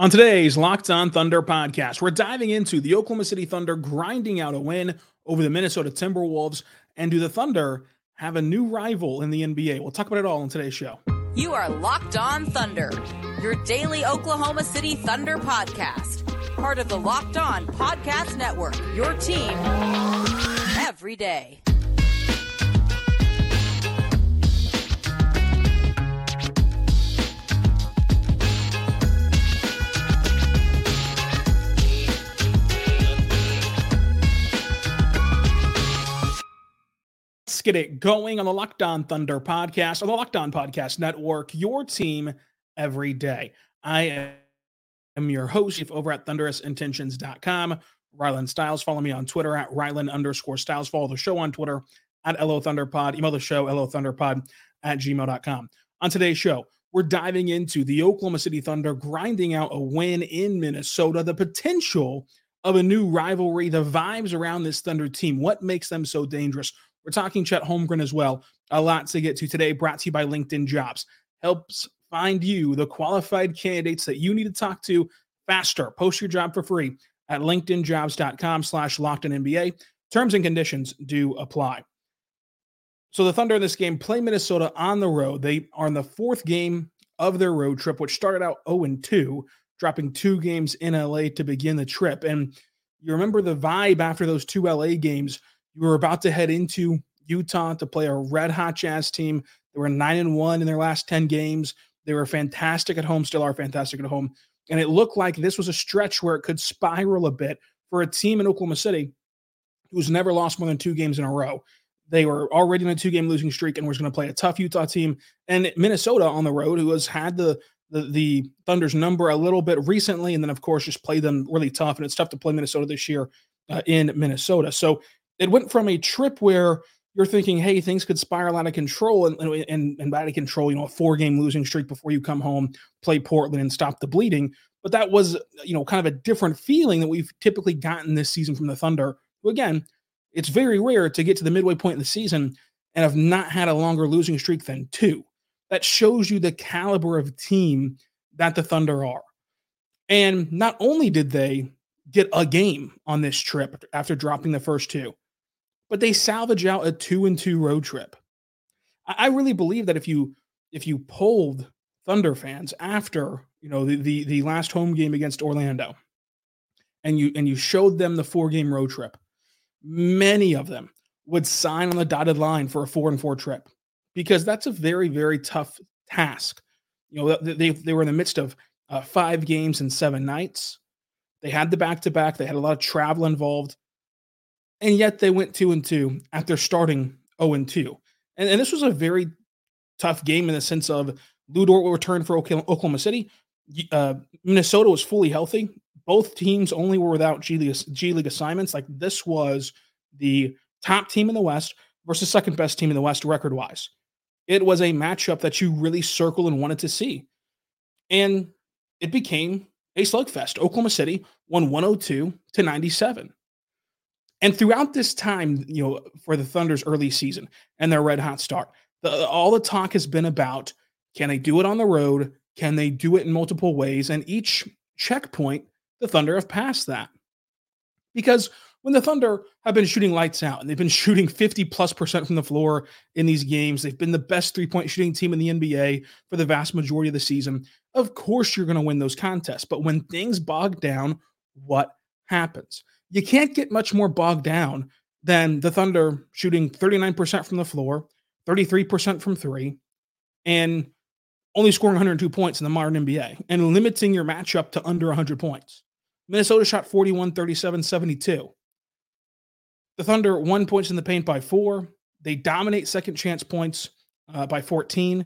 On today's Locked On Thunder podcast, we're diving into the Oklahoma City Thunder grinding out a win over the Minnesota Timberwolves. And do the Thunder have a new rival in the NBA? We'll talk about it all on today's show. You are Locked On Thunder, your daily Oklahoma City Thunder podcast. Part of the Locked On Podcast Network, your team every day. Get it going on the Locked On Thunder podcast, or the Locked On Podcast Network, your team every day. I am your host over at thunderousintentions.com. Rylan Stiles. Follow me on Twitter at Rylan underscore Stiles. Follow the show on Twitter at LO Thunderpod. Email the show, LO Thunderpod at gmail.com. On today's show, we're diving into the Oklahoma City Thunder grinding out a win in Minnesota, the potential of a new rivalry, the vibes around this Thunder team, what makes them so dangerous. We're talking Chet Holmgren as well. A lot to get to today, brought to you by LinkedIn Jobs. Helps find you the qualified candidates that you need to talk to faster. Post your job for free at linkedinjobs.com slash NBA. Terms and conditions do apply. So the Thunder in this game play Minnesota on the road. They are in the fourth game of their road trip, which started out 0-2, dropping two games in LA to begin the trip. And you remember the vibe after those two LA games – you were about to head into Utah to play a red hot Jazz team. They were nine and one in their last 10 games. They were fantastic at home, still are fantastic at home. And it looked like this was a stretch where it could spiral a bit for a team in Oklahoma City who's never lost more than two games in a row. They were already in a two game losing streak and was going to play a tough Utah team. And Minnesota on the road, who has had the, the, the Thunder's number a little bit recently, and then, of course, just played them really tough. And it's tough to play Minnesota this year uh, in Minnesota. So it went from a trip where you're thinking, hey, things could spiral out of control and, and, and out of control, you know, a four game losing streak before you come home, play Portland and stop the bleeding. But that was, you know, kind of a different feeling that we've typically gotten this season from the Thunder. Who, again, it's very rare to get to the midway point in the season and have not had a longer losing streak than two. That shows you the caliber of team that the Thunder are. And not only did they get a game on this trip after dropping the first two, but they salvage out a two and two road trip. I, really believe that if you if you polled Thunder fans after you know the, the the last home game against Orlando, and you and you showed them the four game road trip, many of them would sign on the dotted line for a four and four trip because that's a very very tough task. You know they they were in the midst of uh, five games and seven nights. They had the back to back. They had a lot of travel involved and yet they went two and two after starting 0 and 2. And, and this was a very tough game in the sense of Dort will return for Oklahoma City. Uh, Minnesota was fully healthy. Both teams only were without G League, G League assignments. Like this was the top team in the West versus second best team in the West record wise. It was a matchup that you really circled and wanted to see. And it became a slugfest. Oklahoma City won 102 to 97. And throughout this time, you know, for the Thunder's early season and their red hot start, the, all the talk has been about can they do it on the road? Can they do it in multiple ways? And each checkpoint, the Thunder have passed that. Because when the Thunder have been shooting lights out and they've been shooting 50 plus percent from the floor in these games, they've been the best three point shooting team in the NBA for the vast majority of the season. Of course, you're going to win those contests. But when things bog down, what happens? You can't get much more bogged down than the Thunder shooting 39% from the floor, 33% from three, and only scoring 102 points in the modern NBA and limiting your matchup to under 100 points. Minnesota shot 41, 37, 72. The Thunder won points in the paint by four. They dominate second chance points uh, by 14.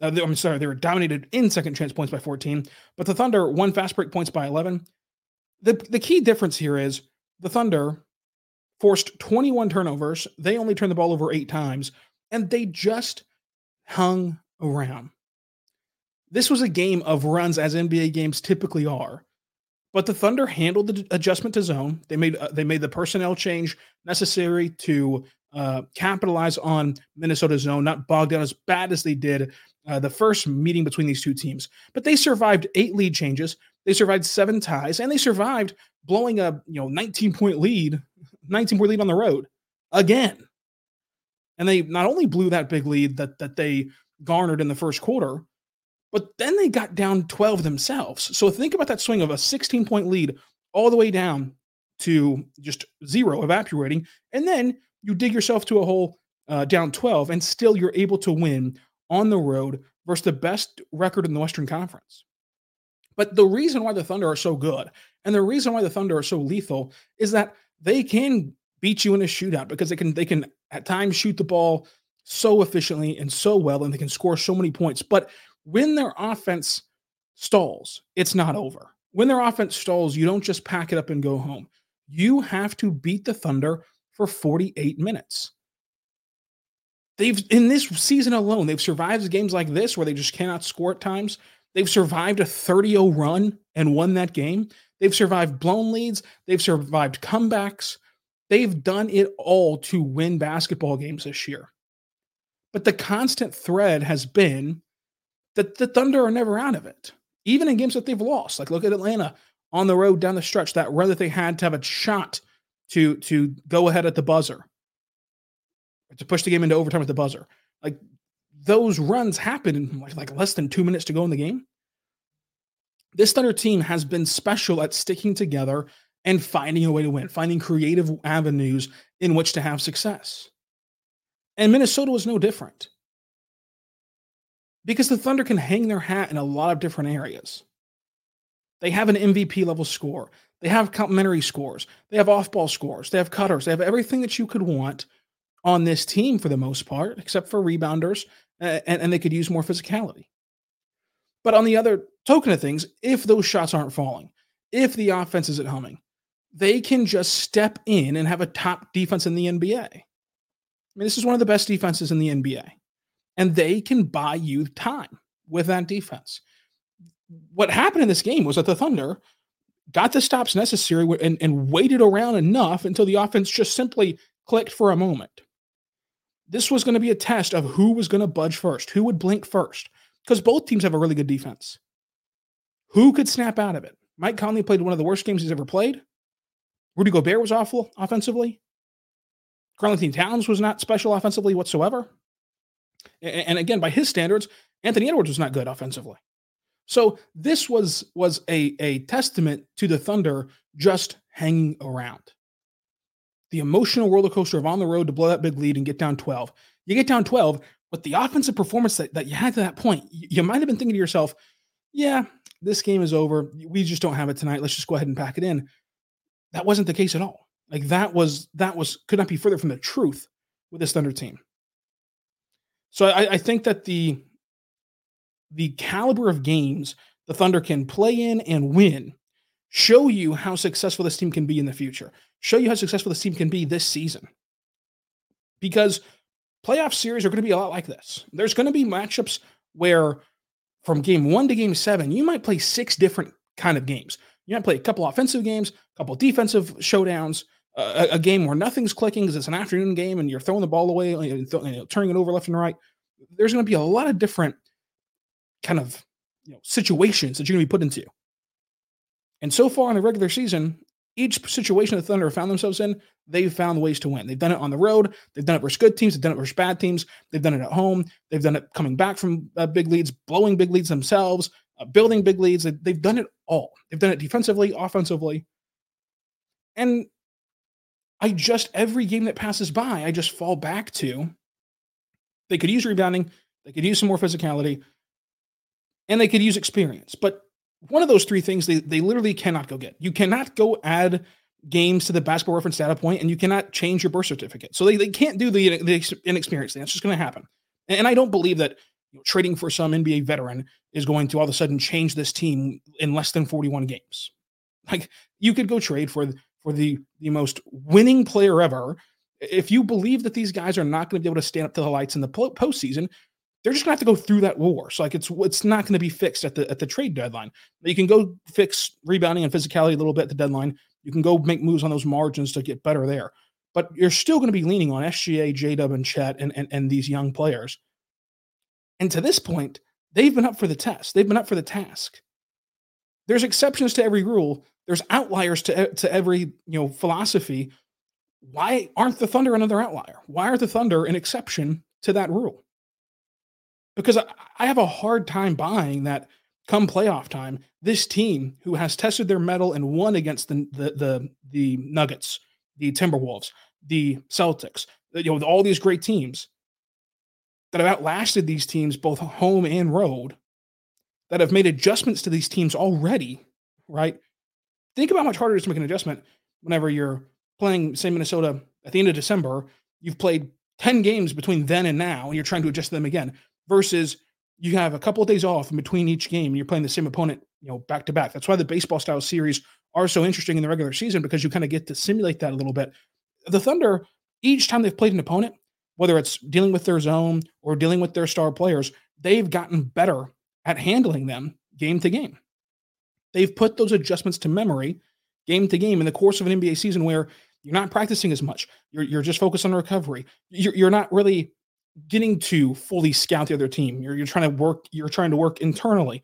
Uh, I'm sorry, they were dominated in second chance points by 14, but the Thunder won fast break points by 11. The, the key difference here is the Thunder forced 21 turnovers. They only turned the ball over eight times, and they just hung around. This was a game of runs, as NBA games typically are. But the Thunder handled the adjustment to zone. They made uh, they made the personnel change necessary to uh, capitalize on Minnesota's zone, not bogged down as bad as they did uh, the first meeting between these two teams. But they survived eight lead changes. They survived seven ties, and they survived blowing a you know 19 point lead, 19 point lead on the road again. And they not only blew that big lead that that they garnered in the first quarter, but then they got down 12 themselves. So think about that swing of a 16 point lead all the way down to just zero evaporating. And then you dig yourself to a hole uh, down 12, and still you're able to win on the road versus the best record in the Western Conference. But the reason why the Thunder are so good and the reason why the Thunder are so lethal is that they can beat you in a shootout because they can they can at times shoot the ball so efficiently and so well and they can score so many points. But when their offense stalls, it's not over. When their offense stalls, you don't just pack it up and go home. You have to beat the Thunder for 48 minutes. They've in this season alone, they've survived games like this where they just cannot score at times. They've survived a 30-0 run and won that game. They've survived blown leads, they've survived comebacks. They've done it all to win basketball games this year. But the constant thread has been that the Thunder are never out of it, even in games that they've lost. Like look at Atlanta on the road down the stretch, that run that they had to have a shot to to go ahead at the buzzer, to push the game into overtime at the buzzer. Like those runs happen in like, like less than two minutes to go in the game. This Thunder team has been special at sticking together and finding a way to win, finding creative avenues in which to have success. And Minnesota was no different because the Thunder can hang their hat in a lot of different areas. They have an MVP level score. They have complementary scores. They have off ball scores. They have cutters. They have everything that you could want on this team for the most part, except for rebounders, and, and they could use more physicality. But on the other token of things, if those shots aren't falling, if the offense isn't humming, they can just step in and have a top defense in the NBA. I mean, this is one of the best defenses in the NBA, and they can buy you time with that defense. What happened in this game was that the Thunder got the stops necessary and, and waited around enough until the offense just simply clicked for a moment. This was going to be a test of who was going to budge first, who would blink first, because both teams have a really good defense. Who could snap out of it? Mike Conley played one of the worst games he's ever played. Rudy Gobert was awful offensively. Karl-Anthony Towns was not special offensively whatsoever. And again, by his standards, Anthony Edwards was not good offensively. So this was was a, a testament to the Thunder just hanging around. The emotional roller coaster of on the road to blow that big lead and get down 12. You get down 12, but the offensive performance that, that you had to that point, you might have been thinking to yourself, yeah, this game is over. We just don't have it tonight. Let's just go ahead and pack it in. That wasn't the case at all. Like that was that was could not be further from the truth with this Thunder team. So I, I think that the the caliber of games the Thunder can play in and win show you how successful this team can be in the future. Show you how successful this team can be this season. Because playoff series are going to be a lot like this. There's going to be matchups where from game 1 to game 7, you might play six different kind of games. You might play a couple offensive games, a couple defensive showdowns, a, a, game where nothing's clicking because it's an afternoon game and you're throwing the ball away and, th- turning it over left and right. There's going to be a lot of different kind of you know, situations that you're going to be put into. And so far in the regular season, each situation the Thunder found themselves in, they've found ways to win. They've done it on the road. They've done it versus good teams. They've done it versus bad teams. They've done it at home. They've done it coming back from uh, big leads, blowing big leads themselves, uh, building big leads. They, they've done it all. They've done it defensively, offensively. And I just, every game that passes by, I just fall back to they could use rebounding. They could use some more physicality and they could use experience. But one of those three things they, they literally cannot go get. You cannot go add games to the basketball reference data point and you cannot change your birth certificate. So they, they can't do the, the inexperience thing. That's just going to happen. And I don't believe that you know, trading for some NBA veteran is going to all of a sudden change this team in less than 41 games. Like you could go trade for for the the most winning player ever. If you believe that these guys are not going to be able to stand up to the lights in the postseason, they're just going to have to go through that war. So like it's it's not going to be fixed at the at the trade deadline. You can go fix rebounding and physicality a little bit at the deadline. You can go make moves on those margins to get better there. But you're still going to be leaning on SGA, J-Dub, and Chet and, and, and these young players. And to this point, they've been up for the test. They've been up for the task. There's exceptions to every rule. There's outliers to, to every you know philosophy. Why aren't the Thunder another outlier? Why are the Thunder an exception to that rule? Because I, have a hard time buying that come playoff time, this team who has tested their mettle and won against the the the, the Nuggets, the Timberwolves, the Celtics, you know, all these great teams that have outlasted these teams both home and road, that have made adjustments to these teams already, right? Think about how much harder it is to make an adjustment whenever you're playing, say, Minnesota at the end of December. You've played 10 games between then and now, and you're trying to adjust them again, versus you have a couple of days off in between each game and you're playing the same opponent, you know, back to back. That's why the baseball style series are so interesting in the regular season because you kind of get to simulate that a little bit. The Thunder, each time they've played an opponent, whether it's dealing with their zone or dealing with their star players, they've gotten better at handling them game to game. They've put those adjustments to memory game to game in the course of an NBA season where you're not practicing as much. You're, you're just focused on recovery. You're, you're not really getting to fully scout the other team. You're, you're trying to work, you're trying to work internally.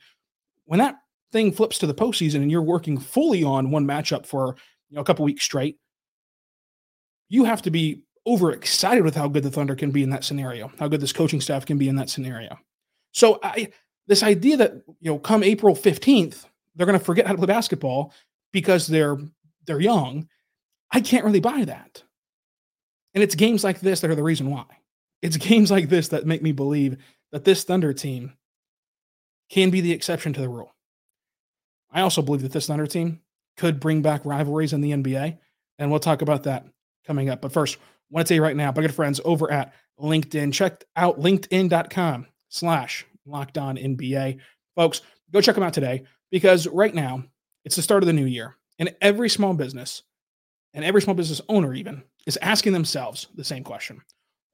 When that thing flips to the postseason and you're working fully on one matchup for you know a couple weeks straight, you have to be overexcited with how good the Thunder can be in that scenario, how good this coaching staff can be in that scenario. So I this idea that you know come April 15th, they're going to forget how to play basketball because they're they're young, I can't really buy that. And it's games like this that are the reason why. It's games like this that make me believe that this Thunder team can be the exception to the rule. I also believe that this Thunder team could bring back rivalries in the NBA, and we'll talk about that coming up. But first, I want to tell you right now, my good friends over at LinkedIn, check out linkedin.com slash locked on NBA. Folks, go check them out today because right now it's the start of the new year, and every small business and every small business owner even is asking themselves the same question.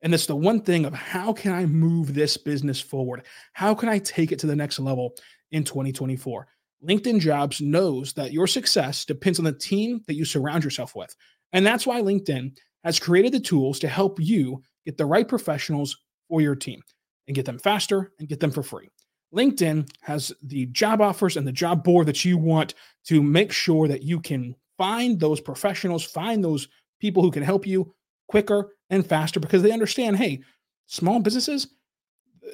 And it's the one thing of how can I move this business forward? How can I take it to the next level in 2024? LinkedIn Jobs knows that your success depends on the team that you surround yourself with. And that's why LinkedIn has created the tools to help you get the right professionals for your team and get them faster and get them for free. LinkedIn has the job offers and the job board that you want to make sure that you can find those professionals, find those people who can help you quicker and faster because they understand hey, small businesses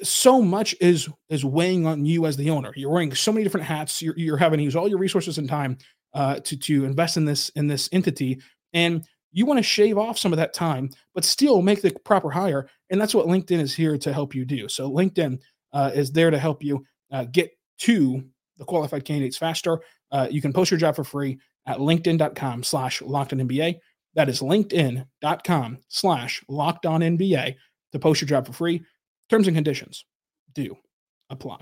so much is is weighing on you as the owner. You're wearing so many different hats. You're, you're having to use all your resources and time uh, to to invest in this in this entity, and you want to shave off some of that time, but still make the proper hire. And that's what LinkedIn is here to help you do. So LinkedIn uh, is there to help you uh, get to the qualified candidates faster. Uh, you can post your job for free at linkedin.com slash locked on NBA. That is linkedin.com slash locked on NBA to post your job for free. Terms and conditions do apply.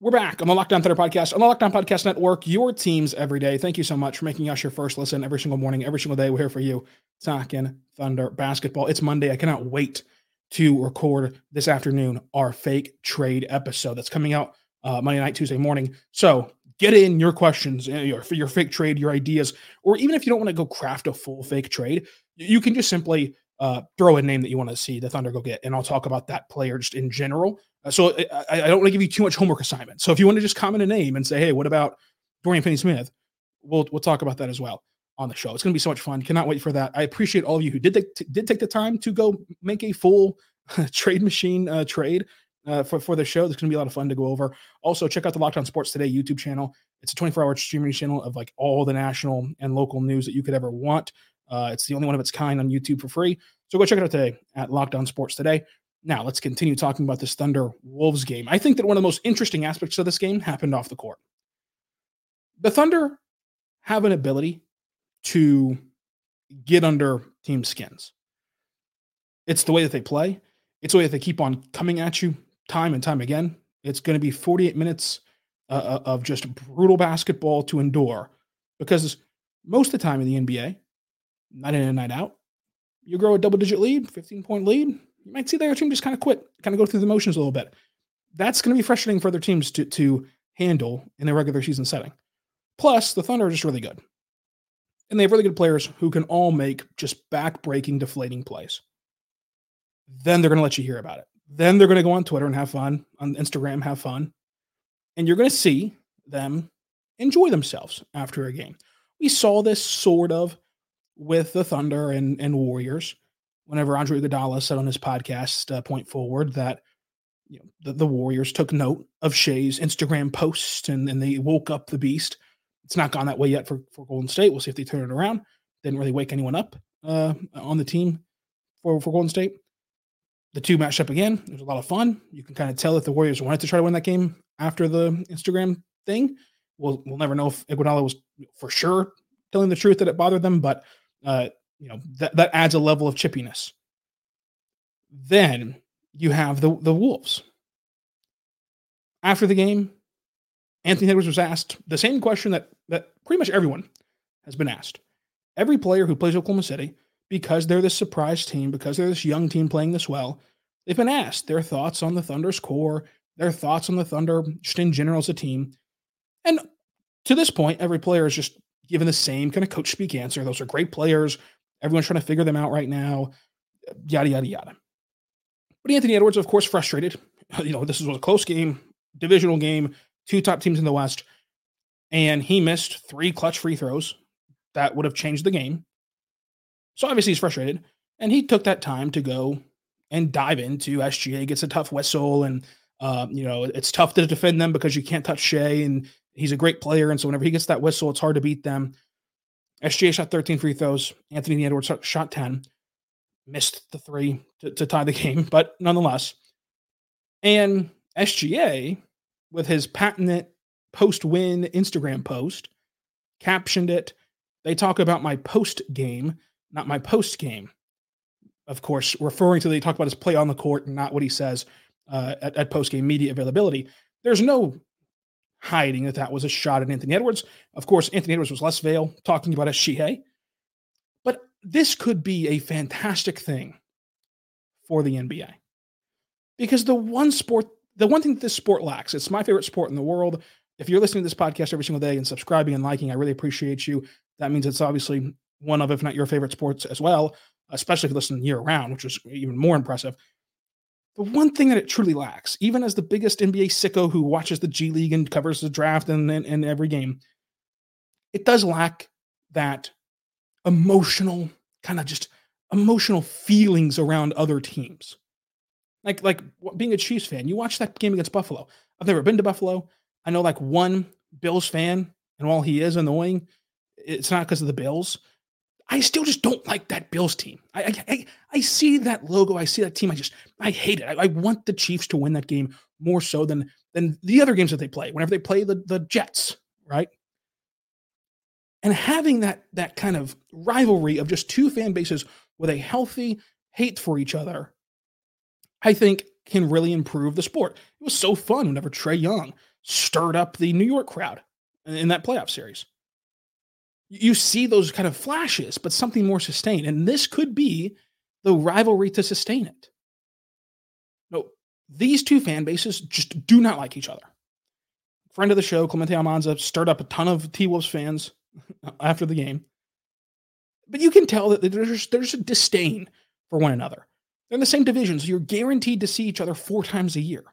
We're back on the Locked On Thunder podcast, on the Locked On Podcast Network, your teams every day. Thank you so much for making us your first listen every single morning, every single day. We're here for you, talking Thunder basketball. It's Monday. I cannot wait to record this afternoon our fake trade episode that's coming out uh, Monday night, Tuesday morning. So get in your questions, uh, your, your fake trade, your ideas, or even if you don't want to go craft a full fake trade, you can just simply uh, throw a name that you want to see the Thunder go get, and I'll talk about that player just in general uh, so I, I don't want to give you too much homework assignment. So if you want to just comment a name and say, hey, what about Dorian Finney-Smith? We'll we'll talk about that as well on the show. It's going to be so much fun. Cannot wait for that. I appreciate all of you who did take, did take the time to go make a full trade machine uh, trade uh, for for the show. There's going to be a lot of fun to go over. Also, check out the Locked On Sports Today YouTube channel. It's a 24 hour streaming channel of like all the national and local news that you could ever want. Uh, it's the only one of its kind on YouTube for free. So go check it out today at Locked On Sports Today. Now, let's continue talking about this Thunder Wolves game. I think that one of the most interesting aspects of this game happened off the court. The Thunder have an ability to get under team skins. It's the way that they play. It's the way that they keep on coming at you time and time again. It's going to be 48 minutes uh, uh, of just brutal basketball to endure because most of the time in the NBA, night in and night out, you grow a double digit lead, 15 point lead. You might see the other team just kind of quit, kind of go through the motions a little bit. That's going to be frustrating for other teams to, to handle in a regular season setting. Plus, the Thunder are just really good. And they have really good players who can all make just back breaking, deflating plays. Then they're going to let you hear about it. Then they're going to go on Twitter and have fun, on Instagram, have fun. And you're going to see them enjoy themselves after a game. We saw this sort of with the Thunder and, and Warriors whenever Andre Iguodala said on his podcast, uh, Point Forward, that you know, the, the Warriors took note of Shai's Instagram post and, and they woke up the beast. It's not gone that way yet for, for Golden State. We'll see if they turn it around. Didn't really wake anyone up uh, on the team for, for Golden State. The two matched up again. It was a lot of fun. You can kind of tell that the Warriors wanted to try to win that game after the Instagram thing. We'll, we'll never know if Iguodala was for sure telling the truth that it bothered them, but uh, you know that, that adds a level of chippiness. Then you have the the Wolves. After the game, Anthony Edwards was asked the same question that that pretty much everyone has been asked. Every player who plays Oklahoma City, because they're this surprise team, because they're this young team playing this well, they've been asked their thoughts on the Thunder's core, their thoughts on the Thunder just in general as a team. And to this point, every player is just given the same kind of coach speak answer. Those are great players. Everyone's trying to figure them out right now. Yada yada yada. But Anthony Edwards, of course, frustrated. You know, this was a close game, divisional game, two top teams in the West, and he missed three clutch free throws that would have changed the game. So obviously he's frustrated, and he took that time to go and dive into SGA gets a tough whistle, and uh, you know it's tough to defend them because you can't touch Shai, and he's a great player, and so whenever he gets that whistle, it's hard to beat them. SGA shot 13 free throws. Anthony Edwards shot 10 missed the three to, to tie the game, but nonetheless. And SGA, with his patented post win Instagram post, captioned it. They talk about my post game, not my post game. Of course, referring to they talk about his play on the court and not what he says uh, at, at post game media availability. There's no hiding that that was a shot at Anthony Edwards. Of course, Anthony Edwards was less veil talking about SGA but this could be a fantastic thing for the NBA. Because the one sport, the one thing that this sport lacks, it's my favorite sport in the world. If you're listening to this podcast every single day and subscribing and liking, I really appreciate you. That means it's obviously one of, if not your favorite sports as well, especially if you listen year round, which is even more impressive. The one thing that it truly lacks, even as the biggest NBA sicko who watches the G League and covers the draft and, and, and every game, it does lack that emotional kind of just emotional feelings around other teams. Like like being a Chiefs fan, you watch that game against Buffalo. I've never been to Buffalo. I know like one Bills fan, and while he is annoying, it's not because of the Bills. I still just don't like that Bills team. I, I I see that logo, I see that team. I just I hate it. I, I, want the Chiefs to win that game more so than than the other games that they play. Whenever they play the the Jets, right? and having that that kind of rivalry of just two fan bases with a healthy hate for each other, I think can really improve the sport. It was so fun whenever Trae Young stirred up the New York crowd in that playoff series. You see those kind of flashes, but something more sustained. And this could be the rivalry to sustain it. No, these two fan bases just do not like each other. Friend of the show, Clemente Almanza, stirred up a ton of T Wolves fans after the game. But you can tell that there's there's a disdain for one another. They're in the same division, so you're guaranteed to see each other four times a year.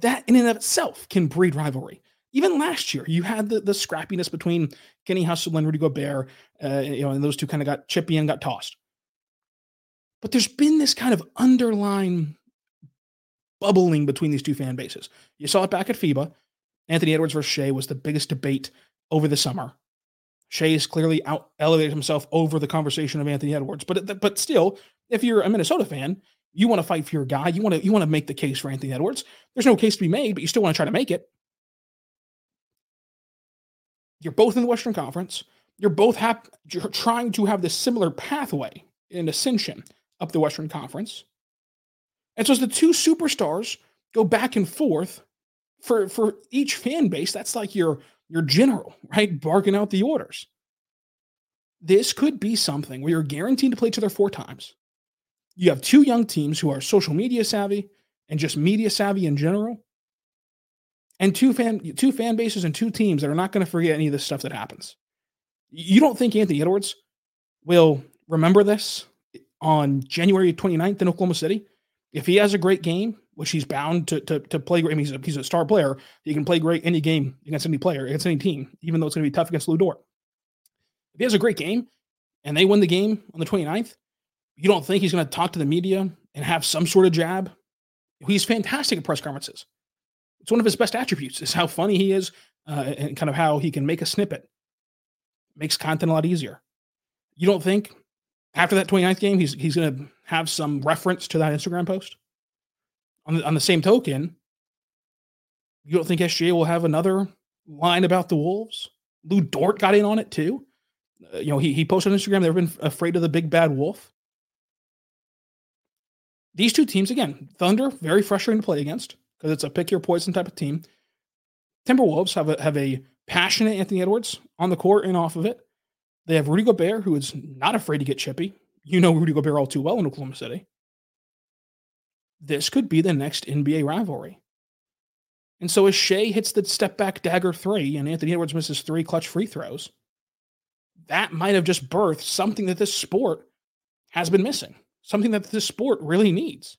That in and of itself can breed rivalry. Even last year, you had the, the scrappiness between Kenny Hustle and Rudy Gobert, uh, you know, and those two kind of got chippy and got tossed. But there's been this kind of underlying bubbling between these two fan bases. You saw it back at FIBA. Anthony Edwards versus Shai was the biggest debate over the summer. Shai has clearly out elevated himself over the conversation of Anthony Edwards, but but still, if you're a Minnesota fan, you want to fight for your guy. You want to you want to make the case for Anthony Edwards. There's no case to be made, but you still want to try to make it. You're both in the Western Conference. You're both hap- you're trying to have this similar pathway in ascension, up the Western Conference. And so as the two superstars go back and forth for for each fan base, that's like your your general, right? Barking out the orders. This could be something where you're guaranteed to play each other four times. You have two young teams who are social media savvy and just media savvy in general. And two fan two fan bases and two teams that are not going to forget any of this stuff that happens. You don't think Anthony Edwards will remember this on January 29th in Oklahoma City? If he has a great game, which he's bound to to, to play great, I mean, he's a, he's a star player. He can play great any game against any player, against any team, even though it's going to be tough against Lu Dort. If he has a great game and they win the game on the 29th, you don't think he's going to talk to the media and have some sort of jab? He's fantastic at press conferences. It's one of his best attributes is how funny he is uh, and kind of how he can make a snippet. Makes content a lot easier. You don't think after that 29th game he's he's going to have some reference to that Instagram post? On the, on the same token, you don't think SGA will have another line about the Wolves? Lu Dort got in on it too. Uh, you know, he, he posted on Instagram, they've been afraid of the big bad wolf. These two teams, again, Thunder, very frustrating to play against because it's a pick your poison type of team. Timberwolves have a, have a passionate Anthony Edwards on the court and off of it. They have Rudy Gobert, who is not afraid to get chippy. You know Rudy Gobert all too well in Oklahoma City. This could be the next NBA rivalry. And so as Shai hits the step back dagger three and Anthony Edwards misses three clutch free throws, that might have just birthed something that this sport has been missing, something that this sport really needs.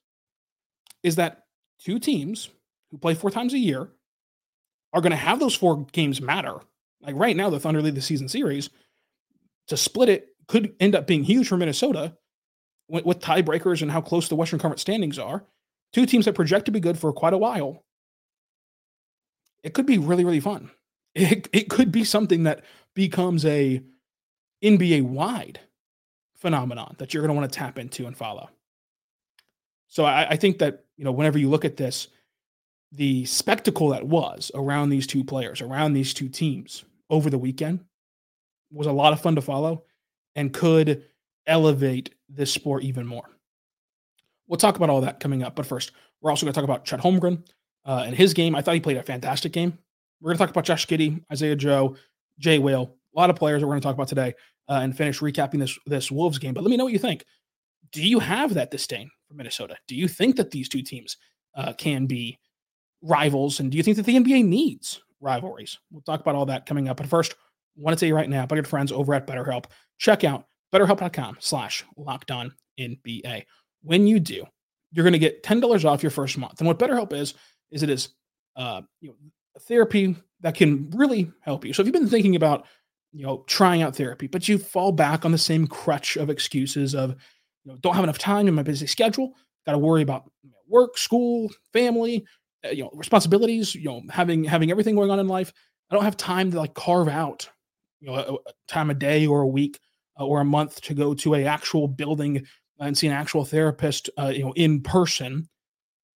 Is that two teams who play four times a year are going to have those four games matter. Like right now, the Thunder lead the season series. To split it could end up being huge for Minnesota with, with tiebreakers and how close the Western Conference standings are. Two teams that project to be good for quite a while. It could be really, really fun. It, it could be something that becomes a NBA wide phenomenon that you're going to want to tap into and follow. So I, I, think that you know whenever you look at this, the spectacle that was around these two players, around these two teams over the weekend, was a lot of fun to follow, and could elevate this sport even more. We'll talk about all that coming up, but first, we're also going to talk about Chet Holmgren uh, and his game. I thought he played a fantastic game. We're going to talk about Josh Giddey, Isaiah Joe, Jay Will, a lot of players that we're going to talk about today, uh, and finish recapping this this Wolves game. But let me know what you think. Do you have that disdain for Minnesota? Do you think that these two teams uh, can be rivals? And do you think that the NBA needs rivalries? We'll talk about all that coming up. But first, I want to tell you right now, my good friends over at BetterHelp, check out betterhelp.com slash locked on NBA. When you do, you're going to get $10 off your first month. And what BetterHelp is, is it is uh, you know, therapy that can really help you. So if you've been thinking about you know, trying out therapy, but you fall back on the same crutch of excuses of, you know, don't have enough time in my busy schedule, got to worry about work, school, family, you know, responsibilities, you know, having having everything going on in life. I don't have time to like carve out, you know, a, a time a day or a week uh, or a month to go to a actual building and see an actual therapist, uh, you know, in person.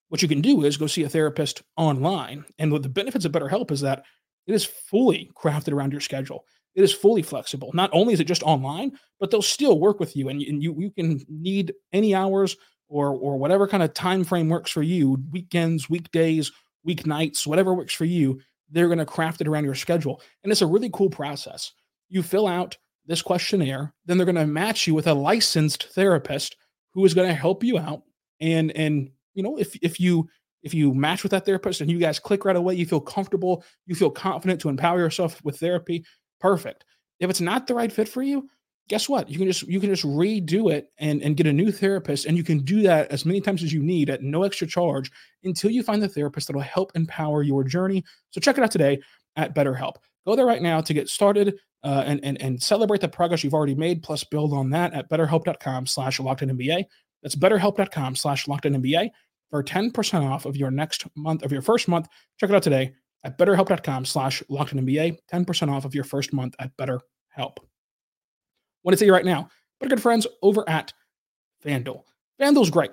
What you can do is go see a therapist online, and the benefits of BetterHelp is that it is fully crafted around your schedule. It is fully flexible. Not only is it just online, but they'll still work with you, and, and you you can need any hours or or whatever kind of time frame works for you. Weekends, weekdays, weeknights, whatever works for you. They're going to craft it around your schedule, and it's a really cool process. You fill out this questionnaire, then they're going to match you with a licensed therapist who is going to help you out. And and you know if if you if you match with that therapist and you guys click right away, you feel comfortable, you feel confident to empower yourself with therapy, perfect. If it's not the right fit for you, guess what? You can just you can just redo it and and get a new therapist, and you can do that as many times as you need at no extra charge until you find the therapist that will help empower your journey. So check it out today at BetterHelp. Go there right now to get started uh, and, and and celebrate the progress you've already made, plus build on that at betterhelp.com slash locked NBA. That's betterhelp.com slash locked NBA for 10% off of your next month of your first month. Check it out today at betterhelp.com slash locked NBA. 10% off of your first month at BetterHelp. Want to tell you right now, but good friends over at FanDuel. FanDuel's great.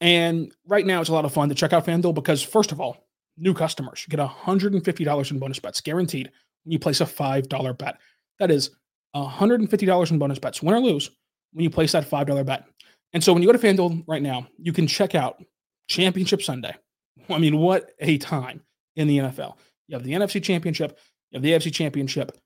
And right now it's a lot of fun to check out FanDuel because first of all, new customers get $150 in bonus bets guaranteed when you place a $5 bet. That is $150 in bonus bets, win or lose, when you place that $5 bet. And so when you go to FanDuel right now, you can check out Championship Sunday. I mean, what a time in the NFL. You have the NFC Championship, you have the AFC Championship.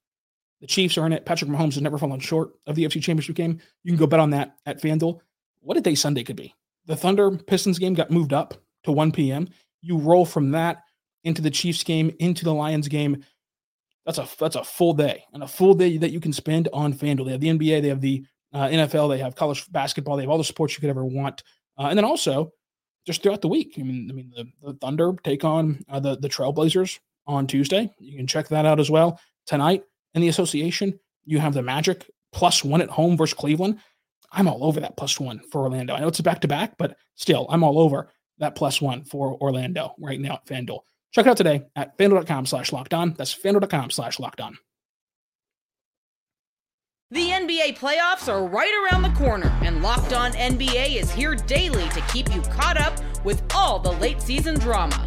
The Chiefs are in it. Patrick Mahomes has never fallen short of the AFC Championship game. You can go bet on that at FanDuel. What a day Sunday could be. The Thunder Pistons game got moved up to 1 p.m. You roll from that into the Chiefs game, into the Lions game. That's a that's a full day and a full day that you can spend on FanDuel. They have the NBA, they have the uh, NFL, they have college basketball, they have all the sports you could ever want, uh, and then also just throughout the week. I mean, I mean the, the Thunder take on uh, the the Trailblazers on Tuesday. You can check that out as well tonight in the association. You have the Magic plus one at home versus Cleveland. I'm all over that plus one for Orlando. I know it's a back to back, but still, I'm all over that plus one for Orlando right now at FanDuel. Check it out today at fanduel.com slash locked on. That's fanduel.com slash locked on. The NBA playoffs are right around the corner, and Locked On NBA is here daily to keep you caught up with all the late season drama.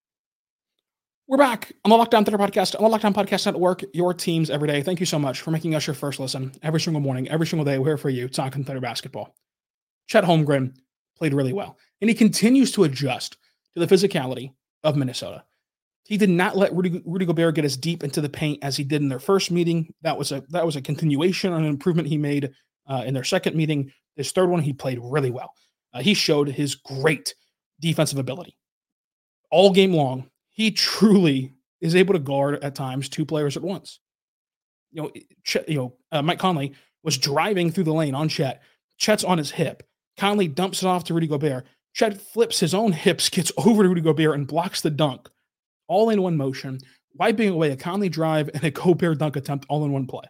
We're back on the Locked On Thunder Podcast, on the Locked On Podcast Network, your teams every day. Thank you so much for making us your first listen every single morning, every single day. We're here for you, talking Thunder basketball. Chet Holmgren played really well, and he continues to adjust to the physicality of Minnesota. He did not let Rudy, Rudy Gobert get as deep into the paint as he did in their first meeting. That was a that was a continuation on an improvement he made uh, in their second meeting. His third one, he played really well. Uh, he showed his great defensive ability all game long. He truly is able to guard at times two players at once. You know, Ch- you know, uh, Mike Conley was driving through the lane on Chet. Chet's on his hip. Conley dumps it off to Rudy Gobert. Chet flips his own hips, gets over to Rudy Gobert, and blocks the dunk all in one motion, wiping away a Conley drive and a Gobert dunk attempt all in one play.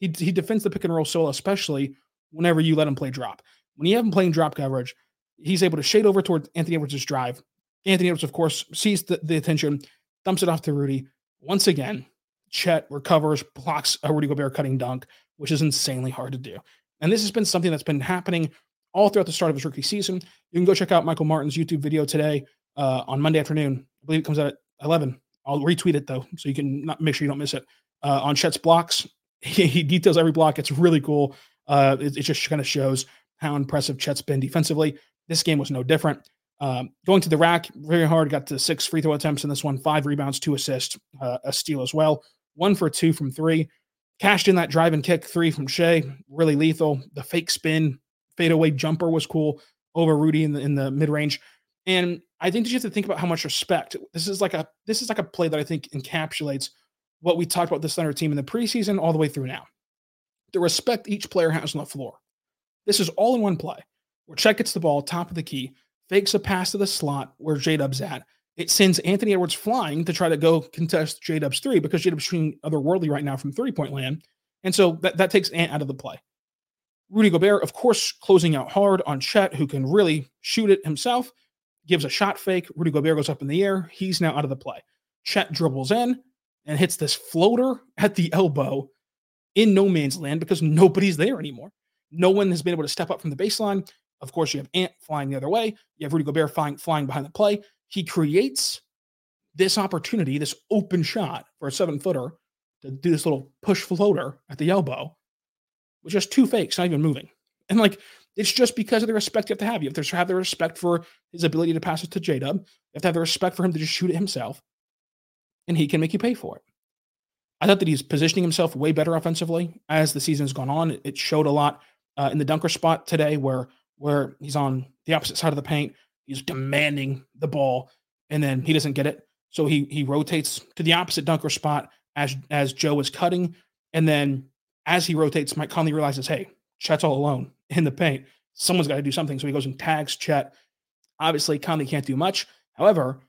He, he defends the pick and roll solo, especially whenever you let him play drop. When you have him playing drop coverage, he's able to shade over toward Anthony Edwards' drive. Anthony Edwards, of course, sees the, the attention, dumps it off to Rudy. Once again, Chet recovers, blocks a Rudy Gobert cutting dunk, which is insanely hard to do. And this has been something that's been happening all throughout the start of his rookie season. You can go check out Michael Martin's YouTube video today uh, on Monday afternoon. I believe it comes out at 11. I'll retweet it though, so you can not make sure you don't miss it. Uh, on Chet's blocks, he, he, details every block. It's really cool. Uh, it, it, just kind of shows how impressive Chet's been defensively. This game was no different. Um, going to the rack, very hard. Got to six free throw attempts in this one, five rebounds, two assists, uh, a steal as well. One for two from three. Cashed in that drive and kick three from Shai, really lethal. The fake spin, fadeaway jumper was cool over Rudy in the in the mid range. And I think that you have to think about how much respect. This is like a this is like a play that I think encapsulates what we talked about this Thunder team in the preseason all the way through now. The respect each player has on the floor. This is all in one play where Chet gets the ball top of the key, fakes a pass to the slot where J Dub's at. It sends Anthony Edwards flying to try to go contest J Dub's three because J Dub's shooting otherworldly right now from three point land. And so that, that takes Ant out of the play. Rudy Gobert, of course, closing out hard on Chet, who can really shoot it himself gives a shot fake. Rudy Gobert goes up in the air. He's now out of the play. Chet dribbles in and hits this floater at the elbow in no man's land because nobody's there anymore. No one has been able to step up from the baseline. Of course, you have Ant flying the other way. You have Rudy Gobert flying, flying behind the play. He creates this opportunity, this open shot for a seven footer to do this little push floater at the elbow with just two fakes, not even moving. And like it's just because of the respect you have to have. You have to have the respect for his ability to pass it to J Dub. You have to have the respect for him to just shoot it himself, and he can make you pay for it. I thought that he's positioning himself way better offensively as the season's gone on. It showed a lot uh, in the dunker spot today, where where he's on the opposite side of the paint. He's demanding the ball, and then he doesn't get it, so he he rotates to the opposite dunker spot as as Joe is cutting, and then as he rotates, Mike Conley realizes, hey, Chet's all alone in the paint. Someone's got to do something. So he goes and tags Chet. Obviously, Conley can't do much. However,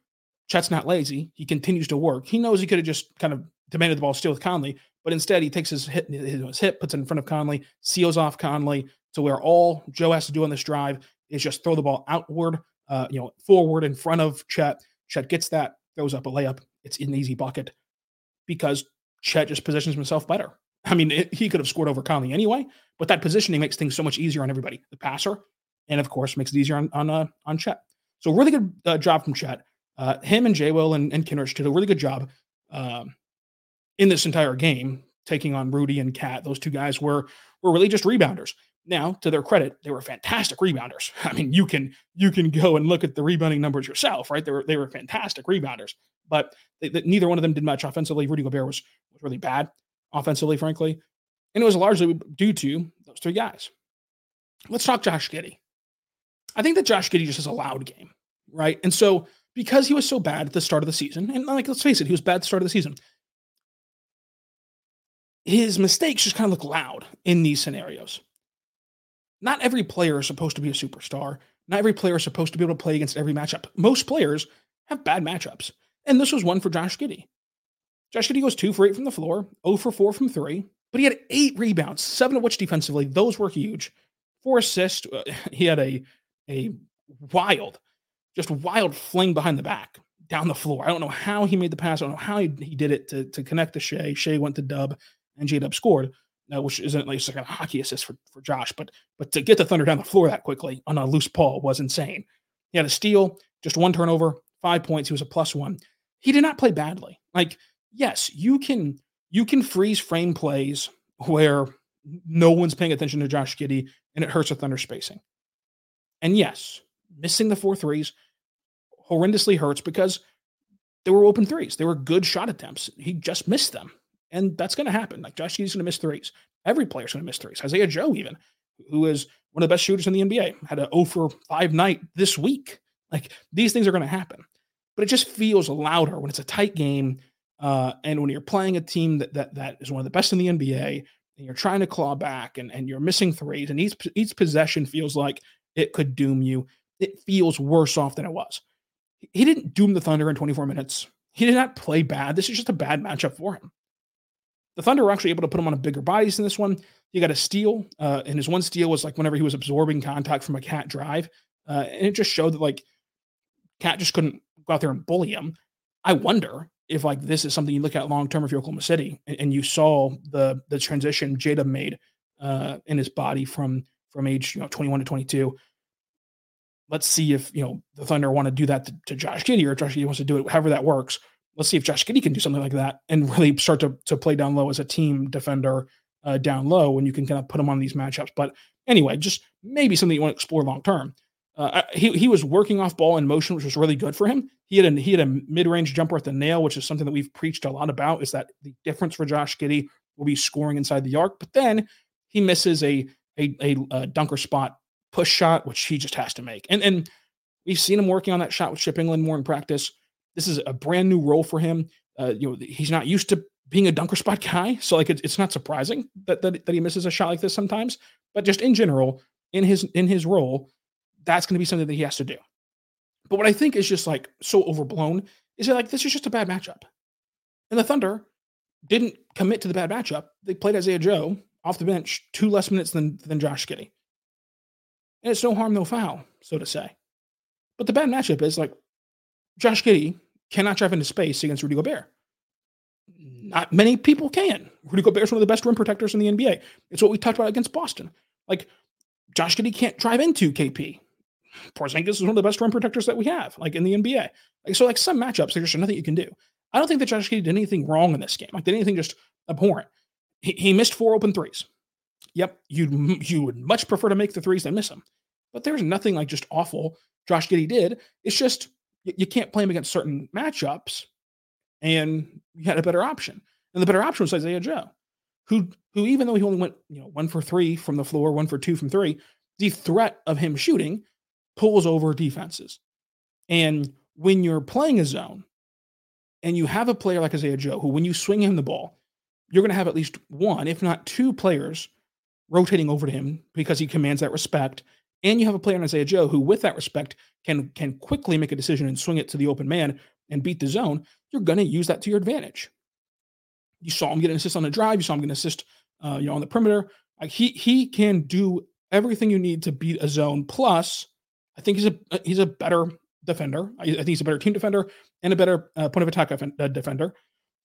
Chet's not lazy. He continues to work. He knows he could have just kind of demanded the ball still with Conley, but instead he takes his hit, his hip, puts it in front of Conley, seals off Conley to where all Joe has to do on this drive is just throw the ball outward, uh, you know, forward in front of Chet. Chet gets that, throws up a layup. It's an easy bucket because Chet just positions himself better. I mean, it, he could have scored over Conley anyway, but that positioning makes things so much easier on everybody, the passer, and of course makes it easier on on uh, on Chet. So really good uh, job from Chet. Uh, him and Jay Will and, and Kenrich did a really good job um, in this entire game, taking on Rudy and KAT. Those two guys were were really just rebounders. Now, to their credit, they were fantastic rebounders. I mean, you can you can go and look at the rebounding numbers yourself, right? They were they were fantastic rebounders, but they, they, neither one of them did much offensively. Rudy Gobert was was really bad offensively, frankly, and it was largely due to those three guys. Let's talk Josh Giddey. I think that Josh Giddey just has a loud game, right? And so because he was so bad at the start of the season, and like let's face it, he was bad at the start of the season. His mistakes just kind of look loud in these scenarios not every player is supposed to be a superstar. Not every player is supposed to be able to play against every matchup. Most players have bad matchups. And this was one for Josh Giddey. Josh Giddey goes two for eight from the floor, 0 for four from three, but he had eight rebounds, seven of which defensively. Those were huge. Four assists. Uh, he had a, a wild, just wild fling behind the back down the floor. I don't know how he made the pass. I don't know how he, he did it to, to connect to Shai. Shai went to Dub, and J Dub scored uh, which isn't like, like a hockey assist for, for Josh, but but to get the Thunder down the floor that quickly on a loose ball was insane. He had a steal, just one turnover, five points. He was a plus one. He did not play badly. Like, yes, you can you can freeze frame plays where no one's paying attention to Josh Giddey and it hurts the Thunder spacing. And yes, missing the four threes horrendously hurts because they were open threes. They were good shot attempts. He just missed them. And that's going to happen. Like Josh Giddey's going to miss threes. Every player's going to miss threes. Isaiah Joe, even, who is one of the best shooters in the NBA, had an 0 for 5 night this week. Like these things are going to happen. But it just feels louder when it's a tight game. Uh, and when you're playing a team that, that that is one of the best in the NBA, and you're trying to claw back and, and you're missing threes, and each each possession feels like it could doom you. It feels worse off than it was. He didn't doom the Thunder in 24 minutes. He did not play bad. This is just a bad matchup for him. The Thunder were actually able to put him on a bigger bodies in this one. He got a steal, uh, and his one steal was like whenever he was absorbing contact from a KAT drive, uh, and it just showed that like KAT just couldn't go out there and bully him. I wonder if like this is something you look at long term if you're Oklahoma City and, and, you saw the the transition Jada made uh, in his body from from age you know 21 to 22. Let's see if you know the Thunder want to do that to, to Josh Giddey or Josh Giddey wants to do it, however that works let's see if Josh Giddey can do something like that and really start to, to play down low as a team defender uh, down low when you can kind of put him on these matchups. But anyway, just maybe something you want to explore long term. Uh, he he was working off ball in motion, which was really good for him. He had a he had a mid range jumper at the nail, which is something that we've preached a lot about. Is that the difference for Josh Giddey will be scoring inside the arc, but then he misses a a, a, a dunker spot push shot, which he just has to make. And and we've seen him working on that shot with Chip Engelland more in practice. This is a brand new role for him. Uh, you know, he's not used to being a dunker spot guy, so like it, it's not surprising that, that that he misses a shot like this sometimes. But just in general, in his in his role, that's going to be something that he has to do. But what I think is just like so overblown is that like this is just a bad matchup, and the Thunder didn't commit to the bad matchup. They played Isaiah Joe off the bench two less minutes than than Josh Giddey, and it's no harm, no foul, so to say. But the bad matchup is like Josh Giddey cannot drive into space against Rudy Gobert. Mm. Not many people can. Rudy Gobert is one of the best rim protectors in the NBA. It's what we talked about against Boston. Like Josh Giddey can't drive into KP. Porzingis is one of the best rim protectors that we have, like in the NBA. Like so, like some matchups, there's just nothing you can do. I don't think that Josh Giddey did anything wrong in this game. Like did anything just abhorrent. He, he missed four open threes. Yep, you you would much prefer to make the threes than miss them. But there's nothing like just awful Josh Giddey did. It's just you can't play him against certain matchups, and you had a better option. And the better option was Isaiah Joe, who who even though he only went you know one for three from the floor, one for two from three, the threat of him shooting pulls over defenses. And when you're playing a zone, and you have a player like Isaiah Joe, who when you swing him the ball, you're going to have at least one, if not two players rotating over to him because he commands that respect and you have a player in Isaiah Joe who, with that respect, can can quickly make a decision and swing it to the open man and beat the zone, you're going to use that to your advantage. You saw him get an assist on the drive. You saw him get an assist, uh, you know, on the perimeter. Like he he can do everything you need to beat a zone. Plus, I think he's a he's a better defender. I, think he's a better team defender and a better uh, point of attack uh, defender.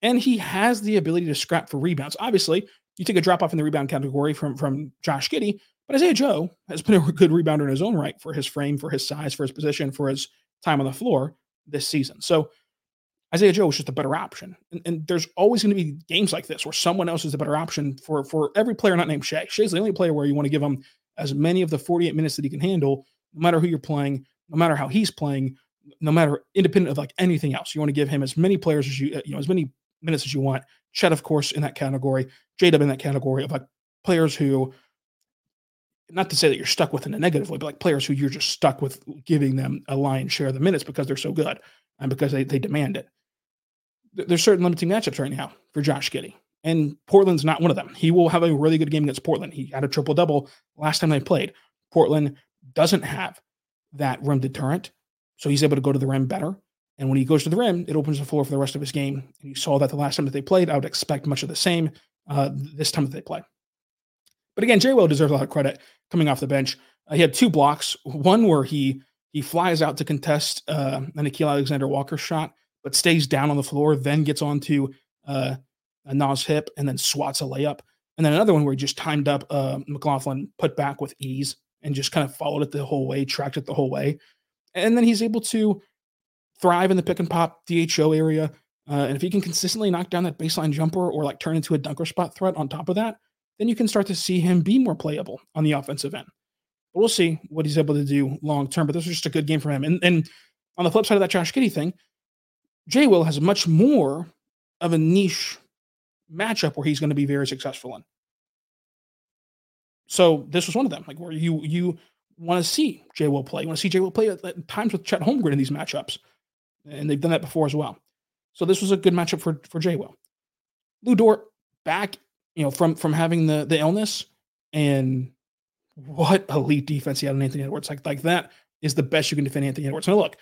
and he has the ability to scrap for rebounds. Obviously, you take a drop off in the rebound category from from Josh Giddey, but Isaiah Joe has been a good rebounder in his own right for his frame, for his size, for his position, for his time on the floor this season. So Isaiah Joe is just a better option. And, and there's always going to be games like this where someone else is a better option for for every player not named Shai. Shai's the only player where you want to give him as many of the 48 minutes that he can handle, no matter who you're playing, no matter how he's playing, no matter independent of like anything else. You want to give him as many players as you, uh, you know, as many minutes as you want. Chet, of course, in that category. J Dub in that category of like players who, not to say that you're stuck with in a negative way, but like players who you're just stuck with giving them a lion's share of the minutes because they're so good and because they, they demand it. There's certain limiting matchups right now for Josh Giddey. And Portland's not one of them. He will have a really good game against Portland. He had a triple double last time they played. Portland doesn't have that rim deterrent, so he's able to go to the rim better. And when he goes to the rim, it opens the floor for the rest of his game. And you saw that the last time that they played. I would expect much of the same uh, this time that they play. But again, Jay Will deserves a lot of credit coming off the bench. Uh, he had two blocks. One where he he flies out to contest uh, an Nickeil Alexander Walker shot, but stays down on the floor, then gets onto uh, a Naz hip and then swats a layup. And then another one where he just timed up uh, McLaughlin put back with ease and just kind of followed it the whole way, tracked it the whole way. And then he's able to thrive in the pick and pop DHO area. Uh, and if he can consistently knock down that baseline jumper or like turn into a dunker spot threat on top of that, then you can start to see him be more playable on the offensive end. But we'll see what he's able to do long term. But this was just a good game for him. And, and on the flip side of that Josh Giddey thing, Jay Will has much more of a niche matchup where he's going to be very successful in. So this was one of them, like where you you want to see Jay Will play. You want to see Jay Will play at, at times with Chet Holmgren in these matchups and they've done that before as well. So this was a good matchup for for Jay Will. Lu Dort back, you know, from from having the the illness and what elite defense he had on Anthony Edwards. Like like that is the best you can defend Anthony Edwards. Now look,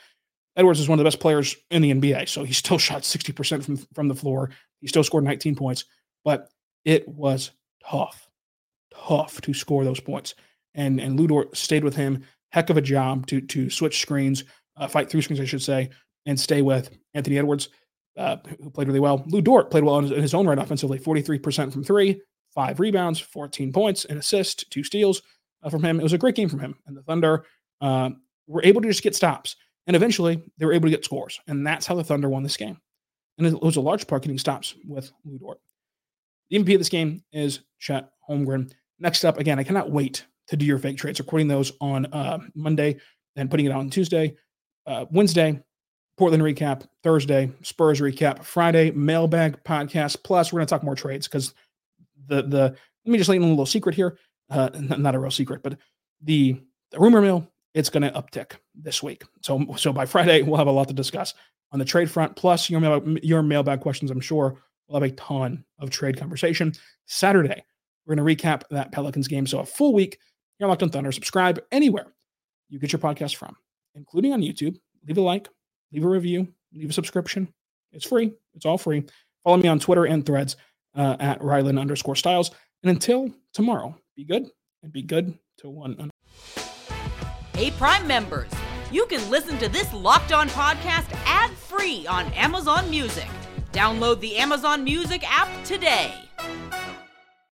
Edwards is one of the best players in the NBA, so he still shot 60% from from the floor. He still scored 19 points, but it was tough, tough to score those points. And and Lu Dort stayed with him. Heck of a job to to switch screens, uh, fight through screens, I should say, and stay with Anthony Edwards, uh, who played really well. Lu Dort played well in his own right offensively, 43% from three, five rebounds, 14 points, an assist, two steals uh, from him. It was a great game from him. And the Thunder uh, were able to just get stops. And eventually they were able to get scores. And that's how the Thunder won this game. And it was a large part getting stops with Lu Dort. The MVP of this game is Chet Holmgren. Next up, again, I cannot wait to do your fake trades. Recording those on uh, Monday and putting it out on Tuesday. Uh, Wednesday, Portland recap Thursday, Spurs recap Friday, mailbag podcast. Plus, we're going to talk more trades because the the let me just you know a little secret here. Uh, not a real secret, but the, the rumor mill it's going to uptick this week. So so by Friday we'll have a lot to discuss on the trade front. Plus your mail, your mailbag questions. I'm sure we'll have a ton of trade conversation. Saturday we're going to recap that Pelicans game. So a full week. You're locked on Thunder. Subscribe anywhere you get your podcast from, including on YouTube. Leave a like, leave a review, leave a subscription. It's free. It's all free. Follow me on Twitter and threads uh, at Rylan underscore Stiles. And until tomorrow, be good and be good to one another. Hey, Prime members, you can listen to this locked on podcast ad free on Amazon Music. Download the Amazon Music app today.